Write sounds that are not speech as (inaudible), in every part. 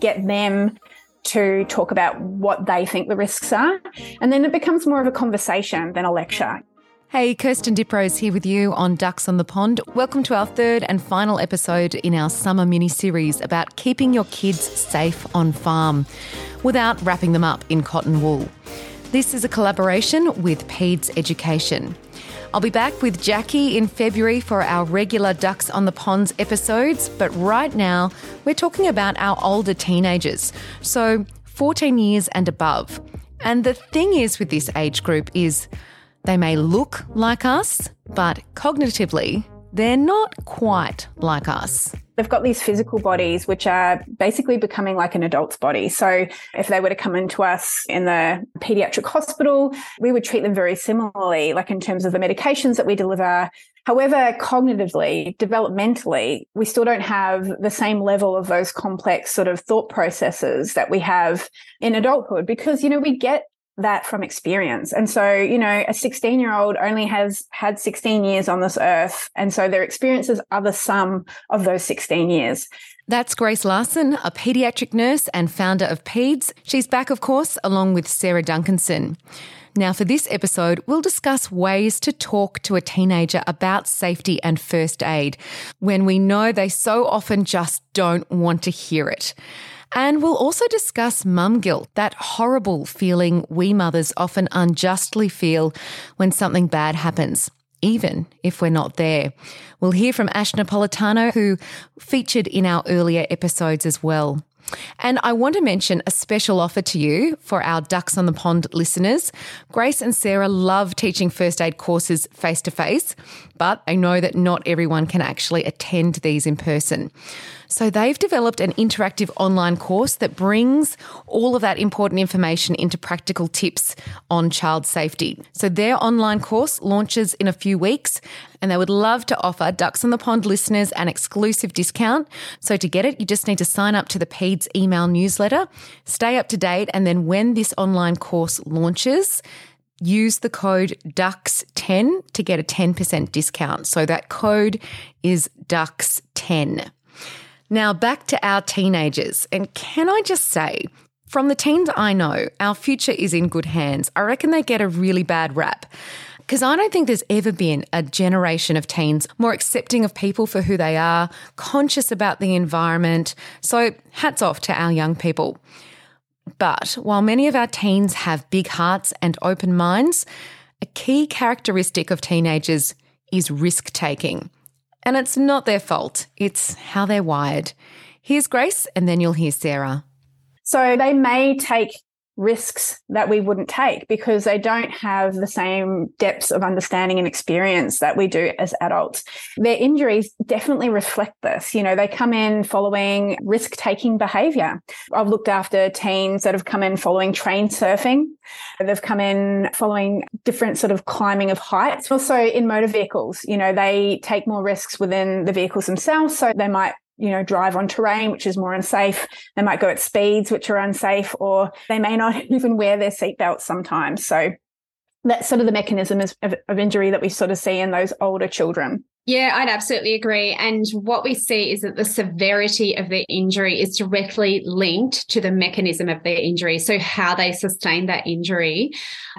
get them to talk about what they think the risks are. And then it becomes more of a conversation than a lecture. Hey, Kirsten Diprose here with you on Ducks on the Pond. Welcome to our third and final episode in our summer mini series about keeping your kids safe on farm without wrapping them up in cotton wool. This is a collaboration with Peds Education. I'll be back with Jackie in February for our regular Ducks on the Ponds episodes, but right now we're talking about our older teenagers, so 14 years and above. And the thing is with this age group is they may look like us, but cognitively, they're not quite like us. They've got these physical bodies, which are basically becoming like an adult's body. So if they were to come into us in the pediatric hospital, we would treat them very similarly, like in terms of the medications that we deliver. However, cognitively, developmentally, we still don't have the same level of those complex sort of thought processes that we have in adulthood because, you know, we get that from experience. And so, you know, a 16 year old only has had 16 years on this earth. And so their experiences are the sum of those 16 years. That's Grace Larson, a paediatric nurse and founder of PEDS. She's back, of course, along with Sarah Duncanson. Now, for this episode, we'll discuss ways to talk to a teenager about safety and first aid when we know they so often just don't want to hear it. And we'll also discuss mum guilt, that horrible feeling we mothers often unjustly feel when something bad happens even if we're not there. We'll hear from Ash Napolitano, who featured in our earlier episodes as well. And I want to mention a special offer to you for our Ducks on the Pond listeners. Grace and Sarah love teaching first aid courses face to face, but I know that not everyone can actually attend these in person. So they've developed an interactive online course that brings all of that important information into practical tips on child safety. So their online course launches in a few weeks and they would love to offer Ducks on the Pond listeners an exclusive discount. So to get it, you just need to sign up to the PEDS email newsletter, stay up to date, and then when this online course launches, use the code DUCKS10 to get a 10% discount. So that code is DUCKS10. Now back to our teenagers. And can I just say, from the teens I know, our future is in good hands. I reckon they get a really bad rap. Because I don't think there's ever been a generation of teens more accepting of people for who they are, conscious about the environment. So hats off to our young people. But while many of our teens have big hearts and open minds, a key characteristic of teenagers is risk taking. And it's not their fault, it's how they're wired. Here's Grace, and then you'll hear Sarah. So they may take risks that we wouldn't take because they don't have the same depths of understanding and experience that we do as adults. Their injuries definitely reflect this. You know, they come in following risk taking behavior. I've looked after teens that have come in following train surfing. They've come in following different sort of climbing of heights. Also in motor vehicles, you know, they take more risks within the vehicles themselves. So they might you know, drive on terrain, which is more unsafe. They might go at speeds, which are unsafe, or they may not (laughs) even wear their seatbelts sometimes. So that's sort of the mechanism of, of injury that we sort of see in those older children. Yeah, I'd absolutely agree. And what we see is that the severity of the injury is directly linked to the mechanism of the injury. So, how they sustain that injury.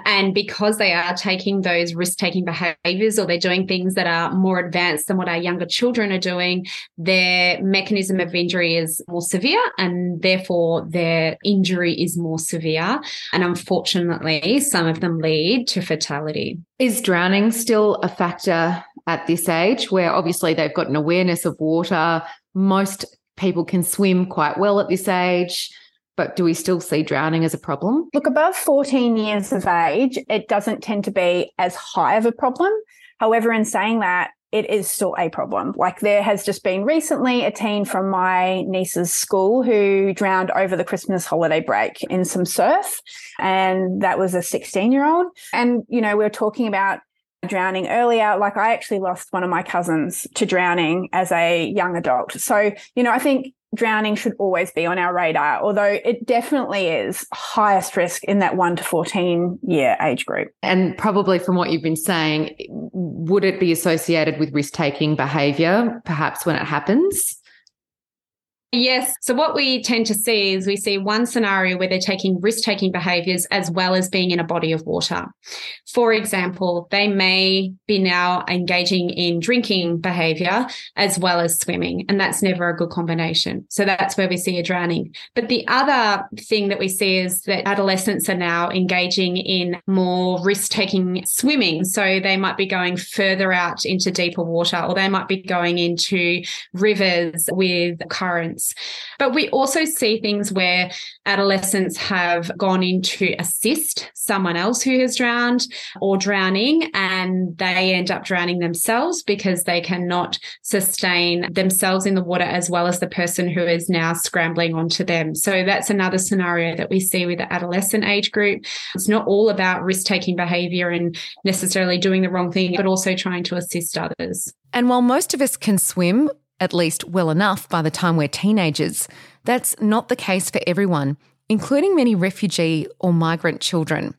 And because they are taking those risk taking behaviors or they're doing things that are more advanced than what our younger children are doing, their mechanism of injury is more severe and therefore their injury is more severe. And unfortunately, some of them lead to fatality. Is drowning still a factor at this age, where obviously they've got an awareness of water. Most people can swim quite well at this age. But do we still see drowning as a problem? Look, above 14 years of age, it doesn't tend to be as high of a problem. However, in saying that, it is still a problem. Like there has just been recently a teen from my niece's school who drowned over the Christmas holiday break in some surf. And that was a 16 year old. And, you know, we're talking about drowning earlier. Like I actually lost one of my cousins to drowning as a young adult. So, you know, I think drowning should always be on our radar, although it definitely is highest risk in that 1 to 14 year age group. And probably from what you've been saying, would it be associated with risk taking behavior perhaps when it happens? Yes. So, what we tend to see is we see one scenario where they're taking risk taking behaviors as well as being in a body of water. For example, they may be now engaging in drinking behavior as well as swimming, and that's never a good combination. So, that's where we see a drowning. But the other thing that we see is that adolescents are now engaging in more risk taking swimming. So, they might be going further out into deeper water, or they might be going into rivers with currents but we also see things where adolescents have gone in to assist someone else who has drowned or drowning, and they end up drowning themselves because they cannot sustain themselves in the water as well as the person who is now scrambling onto them. So that's another scenario that we see with the adolescent age group. It's not all about risk taking behavior and necessarily doing the wrong thing, but also trying to assist others. And while most of us can swim, at least well enough by the time we're teenagers, that's not the case for everyone, including many refugee or migrant children.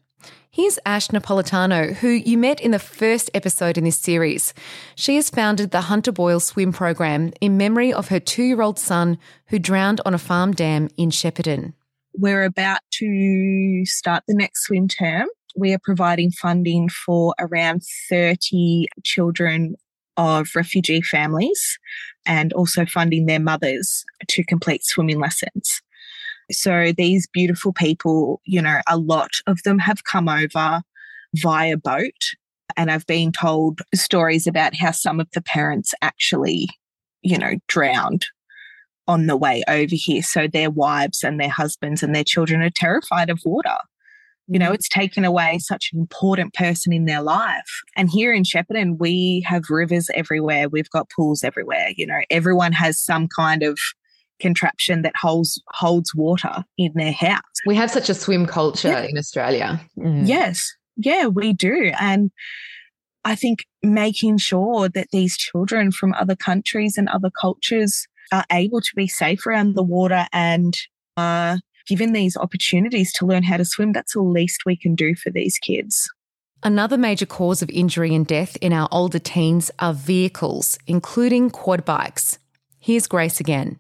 Here's Ash Napolitano, who you met in the first episode in this series. She has founded the Hunter Boyle Swim Program in memory of her two year old son who drowned on a farm dam in Shepparton. We're about to start the next swim term. We are providing funding for around 30 children of refugee families and also funding their mothers to complete swimming lessons. So these beautiful people, you know, a lot of them have come over via boat. And I've been told stories about how some of the parents actually, you know, drowned on the way over here. So their wives and their husbands and their children are terrified of water. You know, it's taken away such an important person in their life. And here in Shepparton, we have rivers everywhere. We've got pools everywhere. You know, everyone has some kind of contraption that holds holds water in their house. We have such a swim culture yeah. in Australia. Mm. Yes. Yeah, we do. And I think making sure that these children from other countries and other cultures are able to be safe around the water and uh, given these opportunities to learn how to swim, that's the least we can do for these kids. Another major cause of injury and death in our older teens are vehicles, including quad bikes. Here's Grace again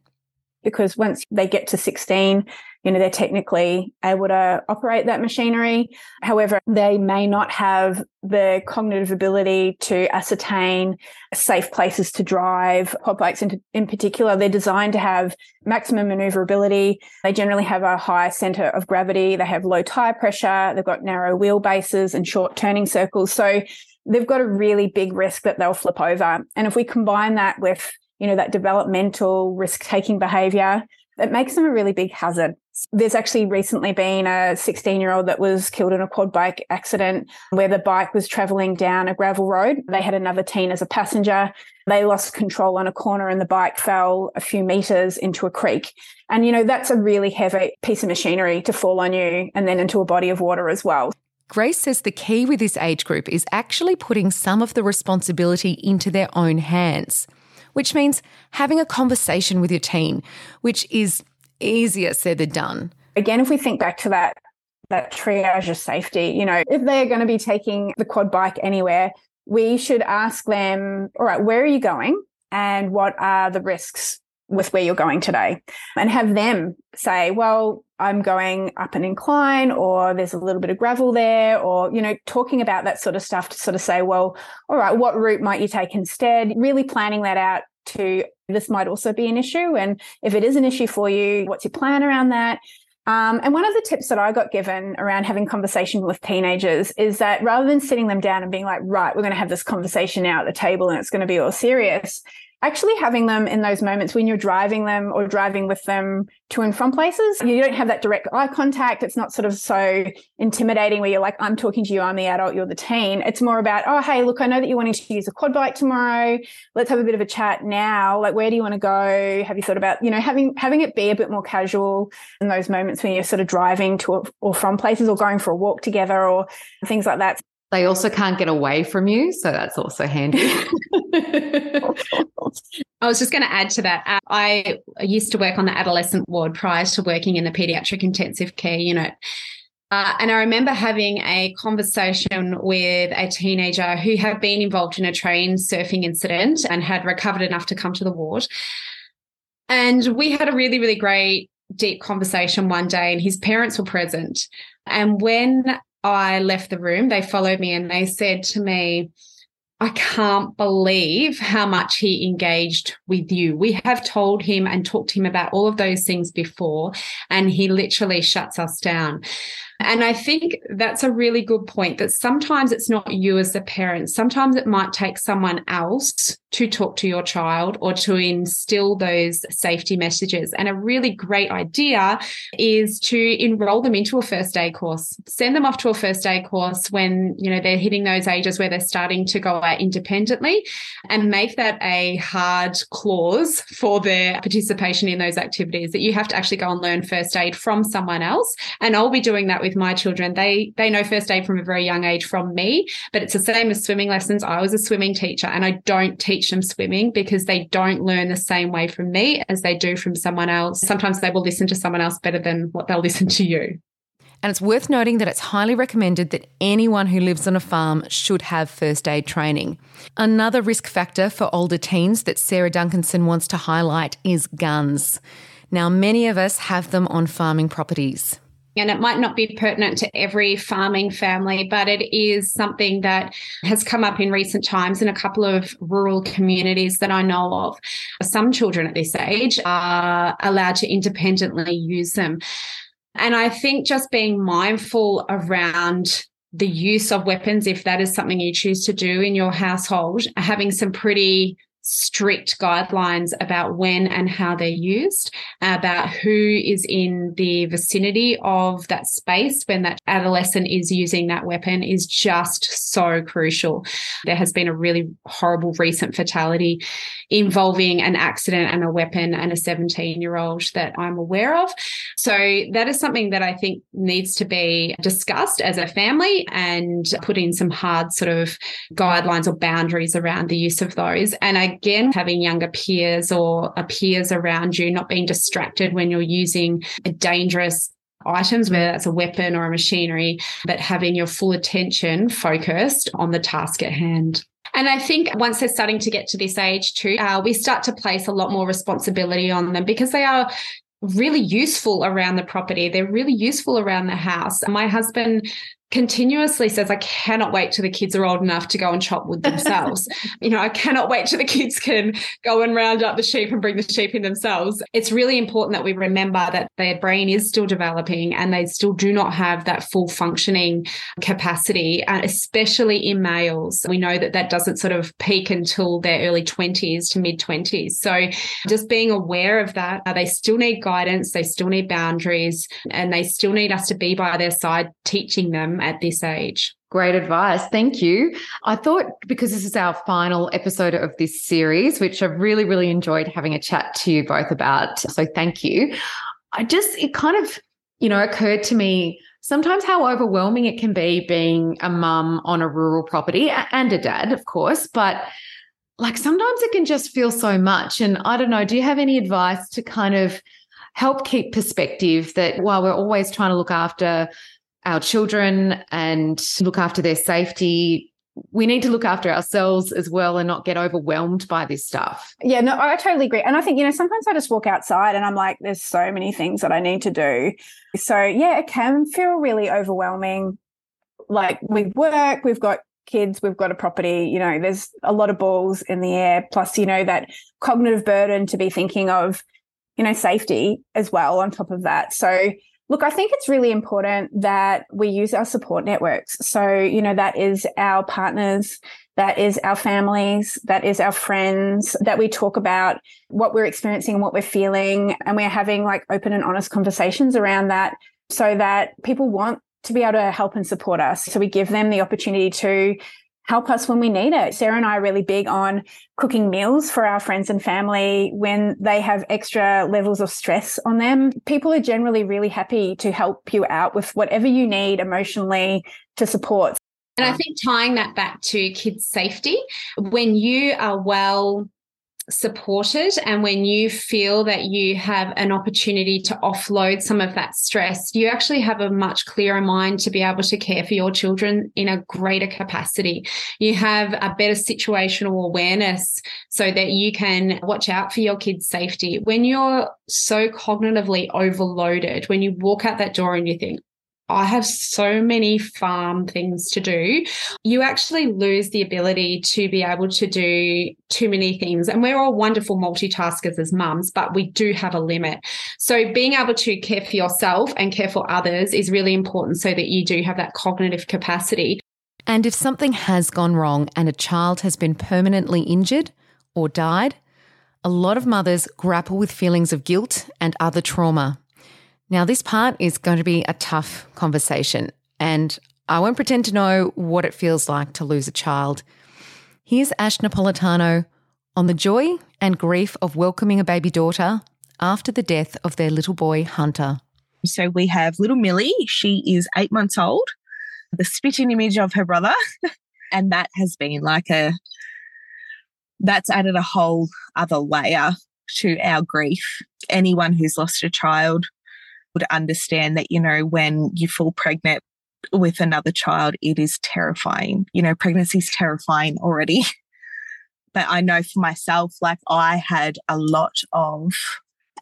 because once they get to 16, you know, they're technically able to operate that machinery. However, they may not have the cognitive ability to ascertain safe places to drive. Quad bikes in, in particular, they're designed to have maximum maneuverability. They generally have a high center of gravity. They have low tire pressure. They've got narrow wheelbases and short turning circles. So they've got a really big risk that they'll flip over. And if we combine that with you know, that developmental risk taking behavior, it makes them a really big hazard. There's actually recently been a 16 year old that was killed in a quad bike accident where the bike was traveling down a gravel road. They had another teen as a passenger. They lost control on a corner and the bike fell a few meters into a creek. And, you know, that's a really heavy piece of machinery to fall on you and then into a body of water as well. Grace says the key with this age group is actually putting some of the responsibility into their own hands which means having a conversation with your teen, which is easier said than done. Again, if we think back to that that triage of safety, you know, if they're going to be taking the quad bike anywhere, we should ask them, all right, where are you going? And what are the risks with where you're going today? And have them say, well, I'm going up an incline or there's a little bit of gravel there or, you know, talking about that sort of stuff to sort of say, well, all right, what route might you take instead? Really planning that out to this might also be an issue. And if it is an issue for you, what's your plan around that? Um, and one of the tips that I got given around having conversation with teenagers is that rather than sitting them down and being like, right, we're going to have this conversation now at the table and it's going to be all serious, actually having them in those moments when you're driving them or driving with them to and from places, you don't have that direct eye contact. It's not sort of so intimidating where you're like, I'm talking to you, I'm the adult, you're the teen. It's more about, oh, hey, look, I know that you're wanting to use a quad bike tomorrow. Let's have a bit of a chat now. Like, where do you want to go? Have you thought about, you know, having having it be a bit more casual in those moments when you're sort of driving to or from places or going for a walk together or things like that. They also can't get away from you. So that's also handy. (laughs) (laughs) I was just going to add to that. Uh, I used to work on the adolescent ward prior to working in the pediatric intensive care unit. Uh, and I remember having a conversation with a teenager who had been involved in a train surfing incident and had recovered enough to come to the ward. And we had a really, really great, deep conversation one day, and his parents were present. And when I left the room, they followed me and they said to me, I can't believe how much he engaged with you. We have told him and talked to him about all of those things before, and he literally shuts us down. And I think that's a really good point that sometimes it's not you as the parent. Sometimes it might take someone else to talk to your child or to instill those safety messages. And a really great idea is to enroll them into a first aid course. Send them off to a first aid course when, you know, they're hitting those ages where they're starting to go out independently and make that a hard clause for their participation in those activities that you have to actually go and learn first aid from someone else. And I'll be doing that with my children. They they know first aid from a very young age from me, but it's the same as swimming lessons. I was a swimming teacher and I don't teach teach them swimming because they don't learn the same way from me as they do from someone else. Sometimes they will listen to someone else better than what they'll (laughs) listen to you. And it's worth noting that it's highly recommended that anyone who lives on a farm should have first aid training. Another risk factor for older teens that Sarah Duncanson wants to highlight is guns. Now, many of us have them on farming properties and it might not be pertinent to every farming family, but it is something that has come up in recent times in a couple of rural communities that I know of. Some children at this age are allowed to independently use them. And I think just being mindful around the use of weapons, if that is something you choose to do in your household, having some pretty strict guidelines about when and how they're used, about who is in the vicinity of that space when that adolescent is using that weapon is just so crucial. There has been a really horrible recent fatality involving an accident and a weapon and a 17 year old that I'm aware of. So that is something that I think needs to be discussed as a family and put in some hard sort of guidelines or boundaries around the use of those. And again, having younger peers or peers around you, not being distracted when you're using dangerous items, whether that's a weapon or a machinery, but having your full attention focused on the task at hand. And I think once they're starting to get to this age too, uh, we start to place a lot more responsibility on them because they are really useful around the property. They're really useful around the house. My husband continuously says, I cannot wait till the kids are old enough to go and chop wood themselves. (laughs) you know, I cannot wait till the kids can go and round up the sheep and bring the sheep in themselves. It's really important that we remember that their brain is still developing and they still do not have that full functioning capacity, and especially in males. We know that that doesn't sort of peak until their early 20s to mid 20s. So just being aware of that, uh, they still need guidance, they still need boundaries, and they still need us to be by their side, teaching at this age. Great advice. Thank you. I thought because this is our final episode of this series, which I've really, really enjoyed having a chat to you both about. So thank you. I just, it kind of, you know, occurred to me sometimes how overwhelming it can be being a mum on a rural property and a dad, of course, but like sometimes it can just feel so much. And I don't know, do you have any advice to kind of help keep perspective that while we're always trying to look after our children and look after their safety. We need to look after ourselves as well and not get overwhelmed by this stuff. Yeah, no, I totally agree. And I think, you know, sometimes I just walk outside and I'm like, there's so many things that I need to do. So, yeah, it can feel really overwhelming. Like we work, we've got kids, we've got a property, you know, there's a lot of balls in the air, plus, you know, that cognitive burden to be thinking of, you know, safety as well on top of that. So, Look, I think it's really important that we use our support networks. So, you know, that is our partners, that is our families, that is our friends, that we talk about what we're experiencing and what we're feeling. And we're having like open and honest conversations around that so that people want to be able to help and support us. So we give them the opportunity to help us when we need it. Sarah and I are really big on cooking meals for our friends and family when they have extra levels of stress on them. People are generally really happy to help you out with whatever you need emotionally to support. And I think tying that back to kids' safety, when you are well supported and when you feel that you have an opportunity to offload some of that stress, you actually have a much clearer mind to be able to care for your children in a greater capacity. You have a better situational awareness so that you can watch out for your kids' safety. When you're so cognitively overloaded, when you walk out that door and you think, I have so many farm things to do. You actually lose the ability to be able to do too many things. And we're all wonderful multitaskers as mums, but we do have a limit. So being able to care for yourself and care for others is really important so that you do have that cognitive capacity. And if something has gone wrong and a child has been permanently injured or died, a lot of mothers grapple with feelings of guilt and other trauma. Now, this part is going to be a tough conversation, and I won't pretend to know what it feels like to lose a child. Here's Ash Napolitano on the joy and grief of welcoming a baby daughter after the death of their little boy, Hunter. So we have little Millie. She is eight months old, the spitting image of her brother. (laughs) and that has been like a, that's added a whole other layer to our grief. Anyone who's lost a child would understand that, you know, when you fall pregnant with another child, it is terrifying. You know, pregnancy is terrifying already. (laughs) but I know for myself, like I had a lot of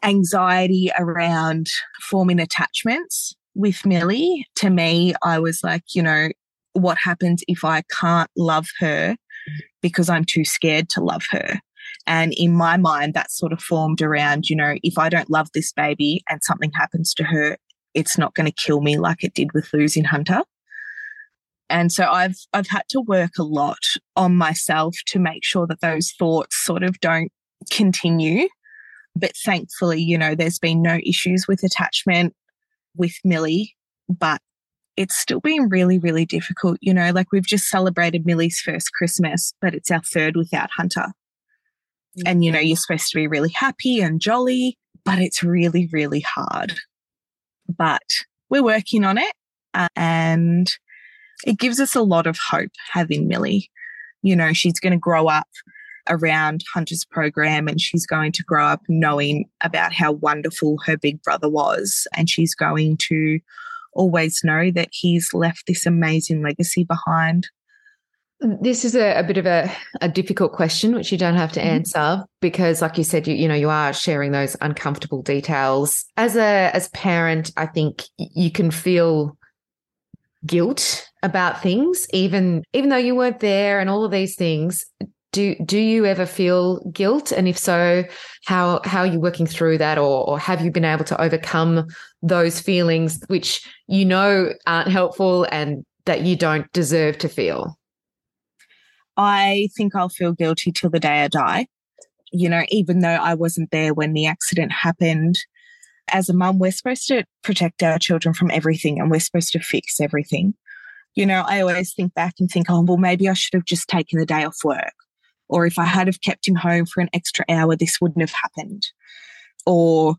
anxiety around forming attachments with Millie. To me, I was like, you know, what happens if I can't love her mm-hmm. because I'm too scared to love her? And in my mind, that sort of formed around, you know, if I don't love this baby and something happens to her, it's not going to kill me like it did with losing Hunter. And so I've I've had to work a lot on myself to make sure that those thoughts sort of don't continue. But thankfully, you know, there's been no issues with attachment with Millie, but it's still been really, really difficult. You know, like we've just celebrated Millie's first Christmas, but it's our third without Hunter. And, you know, you're supposed to be really happy and jolly, but it's really, really hard. But we're working on it. Uh, and it gives us a lot of hope having Millie. You know, she's going to grow up around Hunter's program and she's going to grow up knowing about how wonderful her big brother was. And she's going to always know that he's left this amazing legacy behind. This is a, a bit of a, a, difficult question, which you don't have to mm-hmm. answer because, like you said, you, you know you are sharing those uncomfortable details. As a as parent, I think you can feel guilt about things, even even though you weren't there, and all of these things. Do do you ever feel guilt, and if so, how how are you working through that, or or have you been able to overcome those feelings, which you know aren't helpful and that you don't deserve to feel? I think I'll feel guilty till the day I die. You know, even though I wasn't there when the accident happened, as a mum, we're supposed to protect our children from everything and we're supposed to fix everything. You know, I always think back and think, oh, well, maybe I should have just taken the day off work. Or if I had have kept him home for an extra hour, this wouldn't have happened. Or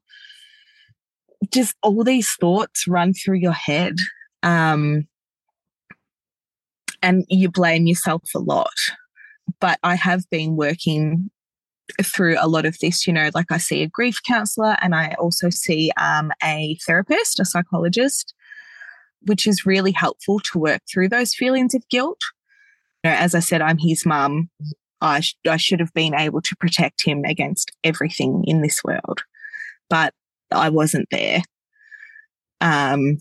just all these thoughts run through your head. Um, and you blame yourself a lot. But I have been working through a lot of this, you know, like I see a grief counselor and I also see um, a therapist, a psychologist, which is really helpful to work through those feelings of guilt. You know, as I said, I'm his mum. I, sh- I should have been able to protect him against everything in this world, but I wasn't there. Um,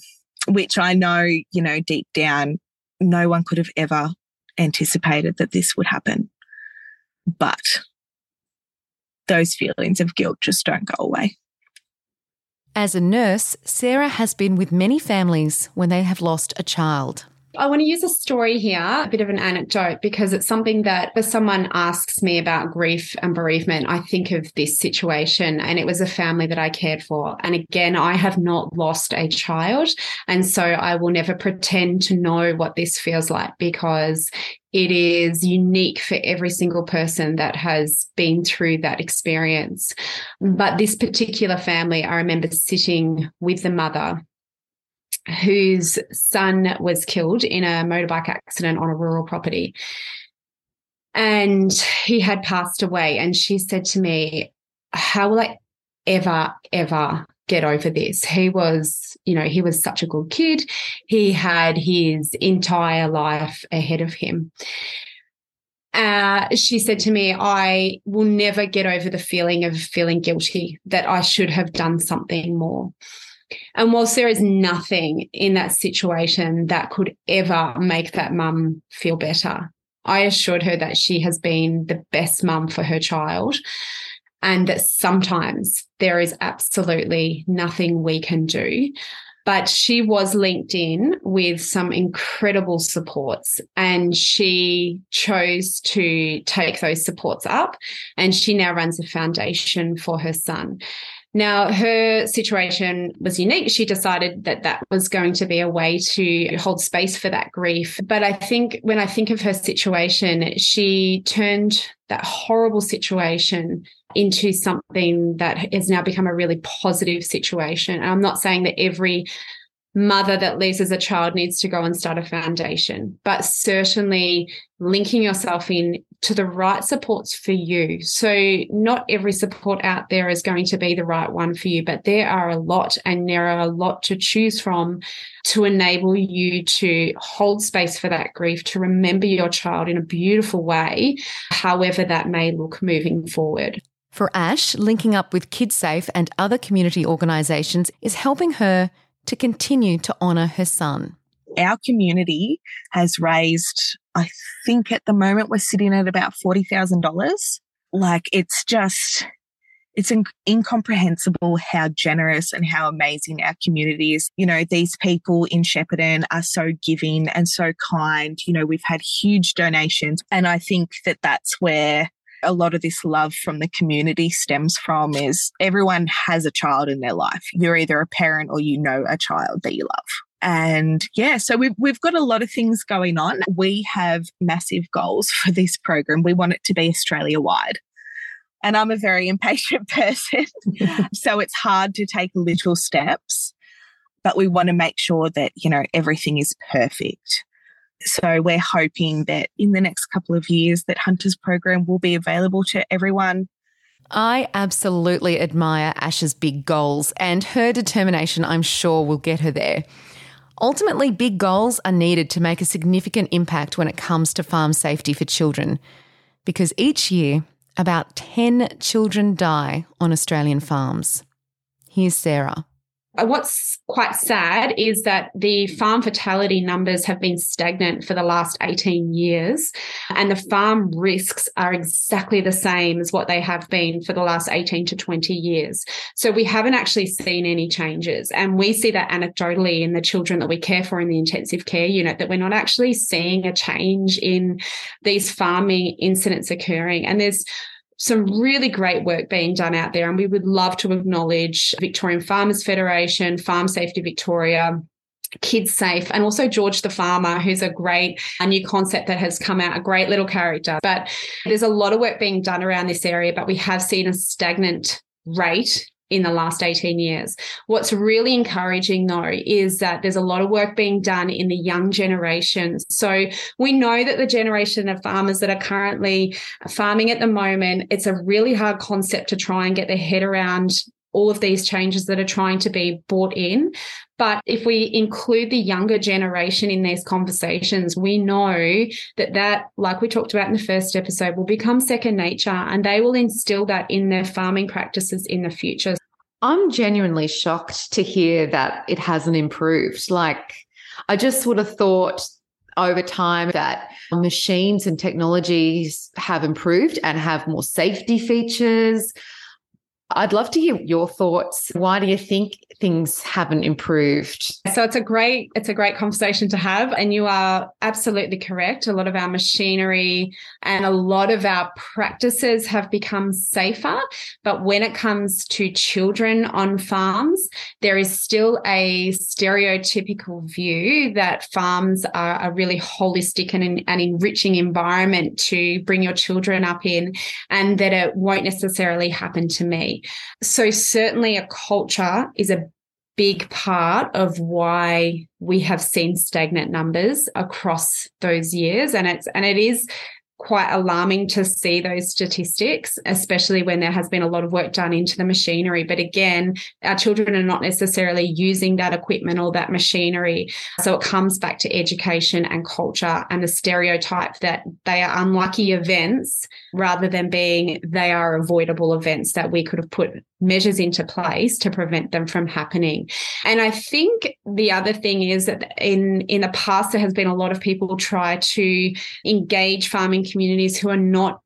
which I know, you know, deep down no one could have ever anticipated that this would happen. But those feelings of guilt just don't go away. As a nurse, Sarah has been with many families when they have lost a child. I want to use a story here, a bit of an anecdote, because it's something that if someone asks me about grief and bereavement, I think of this situation. And it was a family that I cared for. And again, I have not lost a child. And so I will never pretend to know what this feels like because it is unique for every single person that has been through that experience. But this particular family, I remember sitting with the mother whose son was killed in a motorbike accident on a rural property. And he had passed away. And she said to me, How will I ever, ever get over this? He was, you know, he was such a good kid. He had his entire life ahead of him. Uh, she said to me, I will never get over the feeling of feeling guilty that I should have done something more. And whilst there is nothing in that situation that could ever make that mum feel better, I assured her that she has been the best mum for her child and that sometimes there is absolutely nothing we can do. But she was linked in with some incredible supports and she chose to take those supports up. And she now runs a foundation for her son. Now, her situation was unique. She decided that that was going to be a way to hold space for that grief. But I think when I think of her situation, she turned that horrible situation into something that has now become a really positive situation. And I'm not saying that every mother that loses a child needs to go and start a foundation, but certainly linking yourself in to the right supports for you. So, not every support out there is going to be the right one for you, but there are a lot, and there are a lot to choose from to enable you to hold space for that grief, to remember your child in a beautiful way, however that may look moving forward. For Ash, linking up with KidSafe and other community organisations is helping her to continue to honour her son. Our community has raised, I think at the moment we're sitting at about $40,000. Like it's just, it's in- incomprehensible how generous and how amazing our community is. You know, these people in Shepparton are so giving and so kind. You know, we've had huge donations. And I think that that's where a lot of this love from the community stems from is everyone has a child in their life. You're either a parent or you know a child that you love. And yeah, so we've, we've got a lot of things going on. We have massive goals for this program. We want it to be Australia wide. And I'm a very (laughs) impatient person. so it's hard to take little steps, but we want to make sure that, you know, everything is perfect. So we're hoping that in the next couple of years that Hunter's program will be available to everyone. I absolutely admire Ash's big goals and her determination I'm sure will get her there. Ultimately, big goals are needed to make a significant impact when it comes to farm safety for children because each year about 10 children die on Australian farms. Here's Sarah. Uh, what's quite sad is that the farm fatality numbers have been stagnant for the last 18 years, and the farm risks are exactly the same as what they have been for the last 18 to 20 years. So we haven't actually seen any changes. And we see that anecdotally in the children that we care for in the intensive care unit, that we're not actually seeing a change in these farming incidents occurring. And there's some really great work being done out there. And we would love to acknowledge Victorian Farmers Federation, Farm Safety Victoria, Kids Safe, and also George the Farmer, who's a great a new concept that has come out, a great little character. But there's a lot of work being done around this area, but we have seen a stagnant rate in the last 18 years. What's really encouraging though is that there's a lot of work being done in the young generations. So we know that the generation of farmers that are currently farming at the moment, it's a really hard concept to try and get their head around all of these changes that are trying to be brought in. But if we include the younger generation in these conversations, we know that that, like we talked about in the first episode, will become second nature and they will instill that in their farming practices in the future. I'm genuinely shocked to hear that it hasn't improved. Like, I just would have thought over time that machines and technologies have improved and have more safety features. I'd love to hear your thoughts. Why do you think things haven't improved? So it's a great it's a great conversation to have and you are absolutely correct. A lot of our machinery and a lot of our practices have become safer, but when it comes to children on farms, there is still a stereotypical view that farms are a really holistic and an enriching environment to bring your children up in and that it won't necessarily happen to me. So, certainly, a culture is a big part of why we have seen stagnant numbers across those years. And it's and it is quite alarming to see those statistics, especially when there has been a lot of work done into the machinery. But again, our children are not necessarily using that equipment or that machinery. So it comes back to education and culture and the stereotype that they are unlucky events rather than being they are avoidable events that we could have put measures into place to prevent them from happening. And I think the other thing is that in in the past there has been a lot of people try to engage farming communities who are not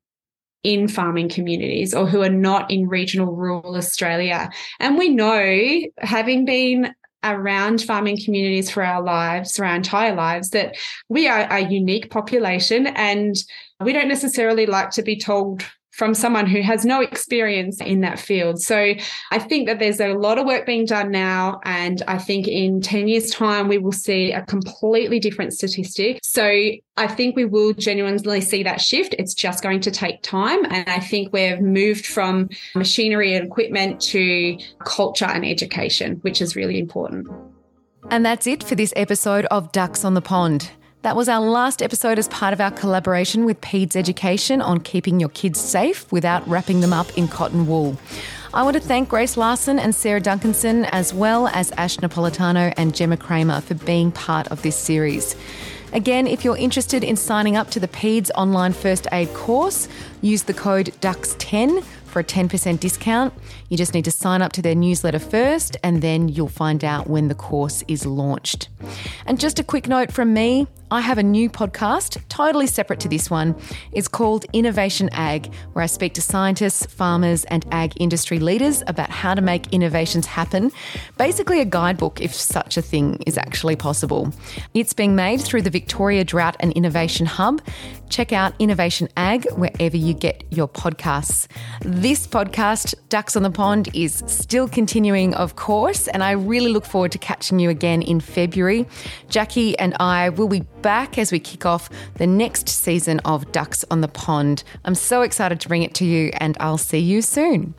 in farming communities or who are not in regional rural Australia. And we know, having been around farming communities for our lives, for our entire lives, that we are a unique population and we don't necessarily like to be told from someone who has no experience in that field. So I think that there's a lot of work being done now. And I think in 10 years' time, we will see a completely different statistic. So I think we will genuinely see that shift. It's just going to take time. And I think we've moved from machinery and equipment to culture and education, which is really important. And that's it for this episode of Ducks on the Pond. That was our last episode as part of our collaboration with Peds Education on keeping your kids safe without wrapping them up in cotton wool. I want to thank Grace Larson and Sarah Duncanson, as well as Ash Napolitano and Gemma Kramer, for being part of this series. Again, if you're interested in signing up to the PEDS online first aid course, use the code DUCKS10 for a 10% discount. You just need to sign up to their newsletter first, and then you'll find out when the course is launched. And just a quick note from me I have a new podcast, totally separate to this one. It's called Innovation Ag, where I speak to scientists, farmers, and ag industry leaders about how to make innovations happen. Basically, a guidebook, if such a thing is actually possible. It's being made through the Victoria Drought and Innovation Hub. Check out Innovation Ag wherever you get your podcasts. This podcast, Ducks on the Pond, is still continuing, of course, and I really look forward to catching you again in February. Jackie and I will be back as we kick off the next season of Ducks on the Pond. I'm so excited to bring it to you, and I'll see you soon.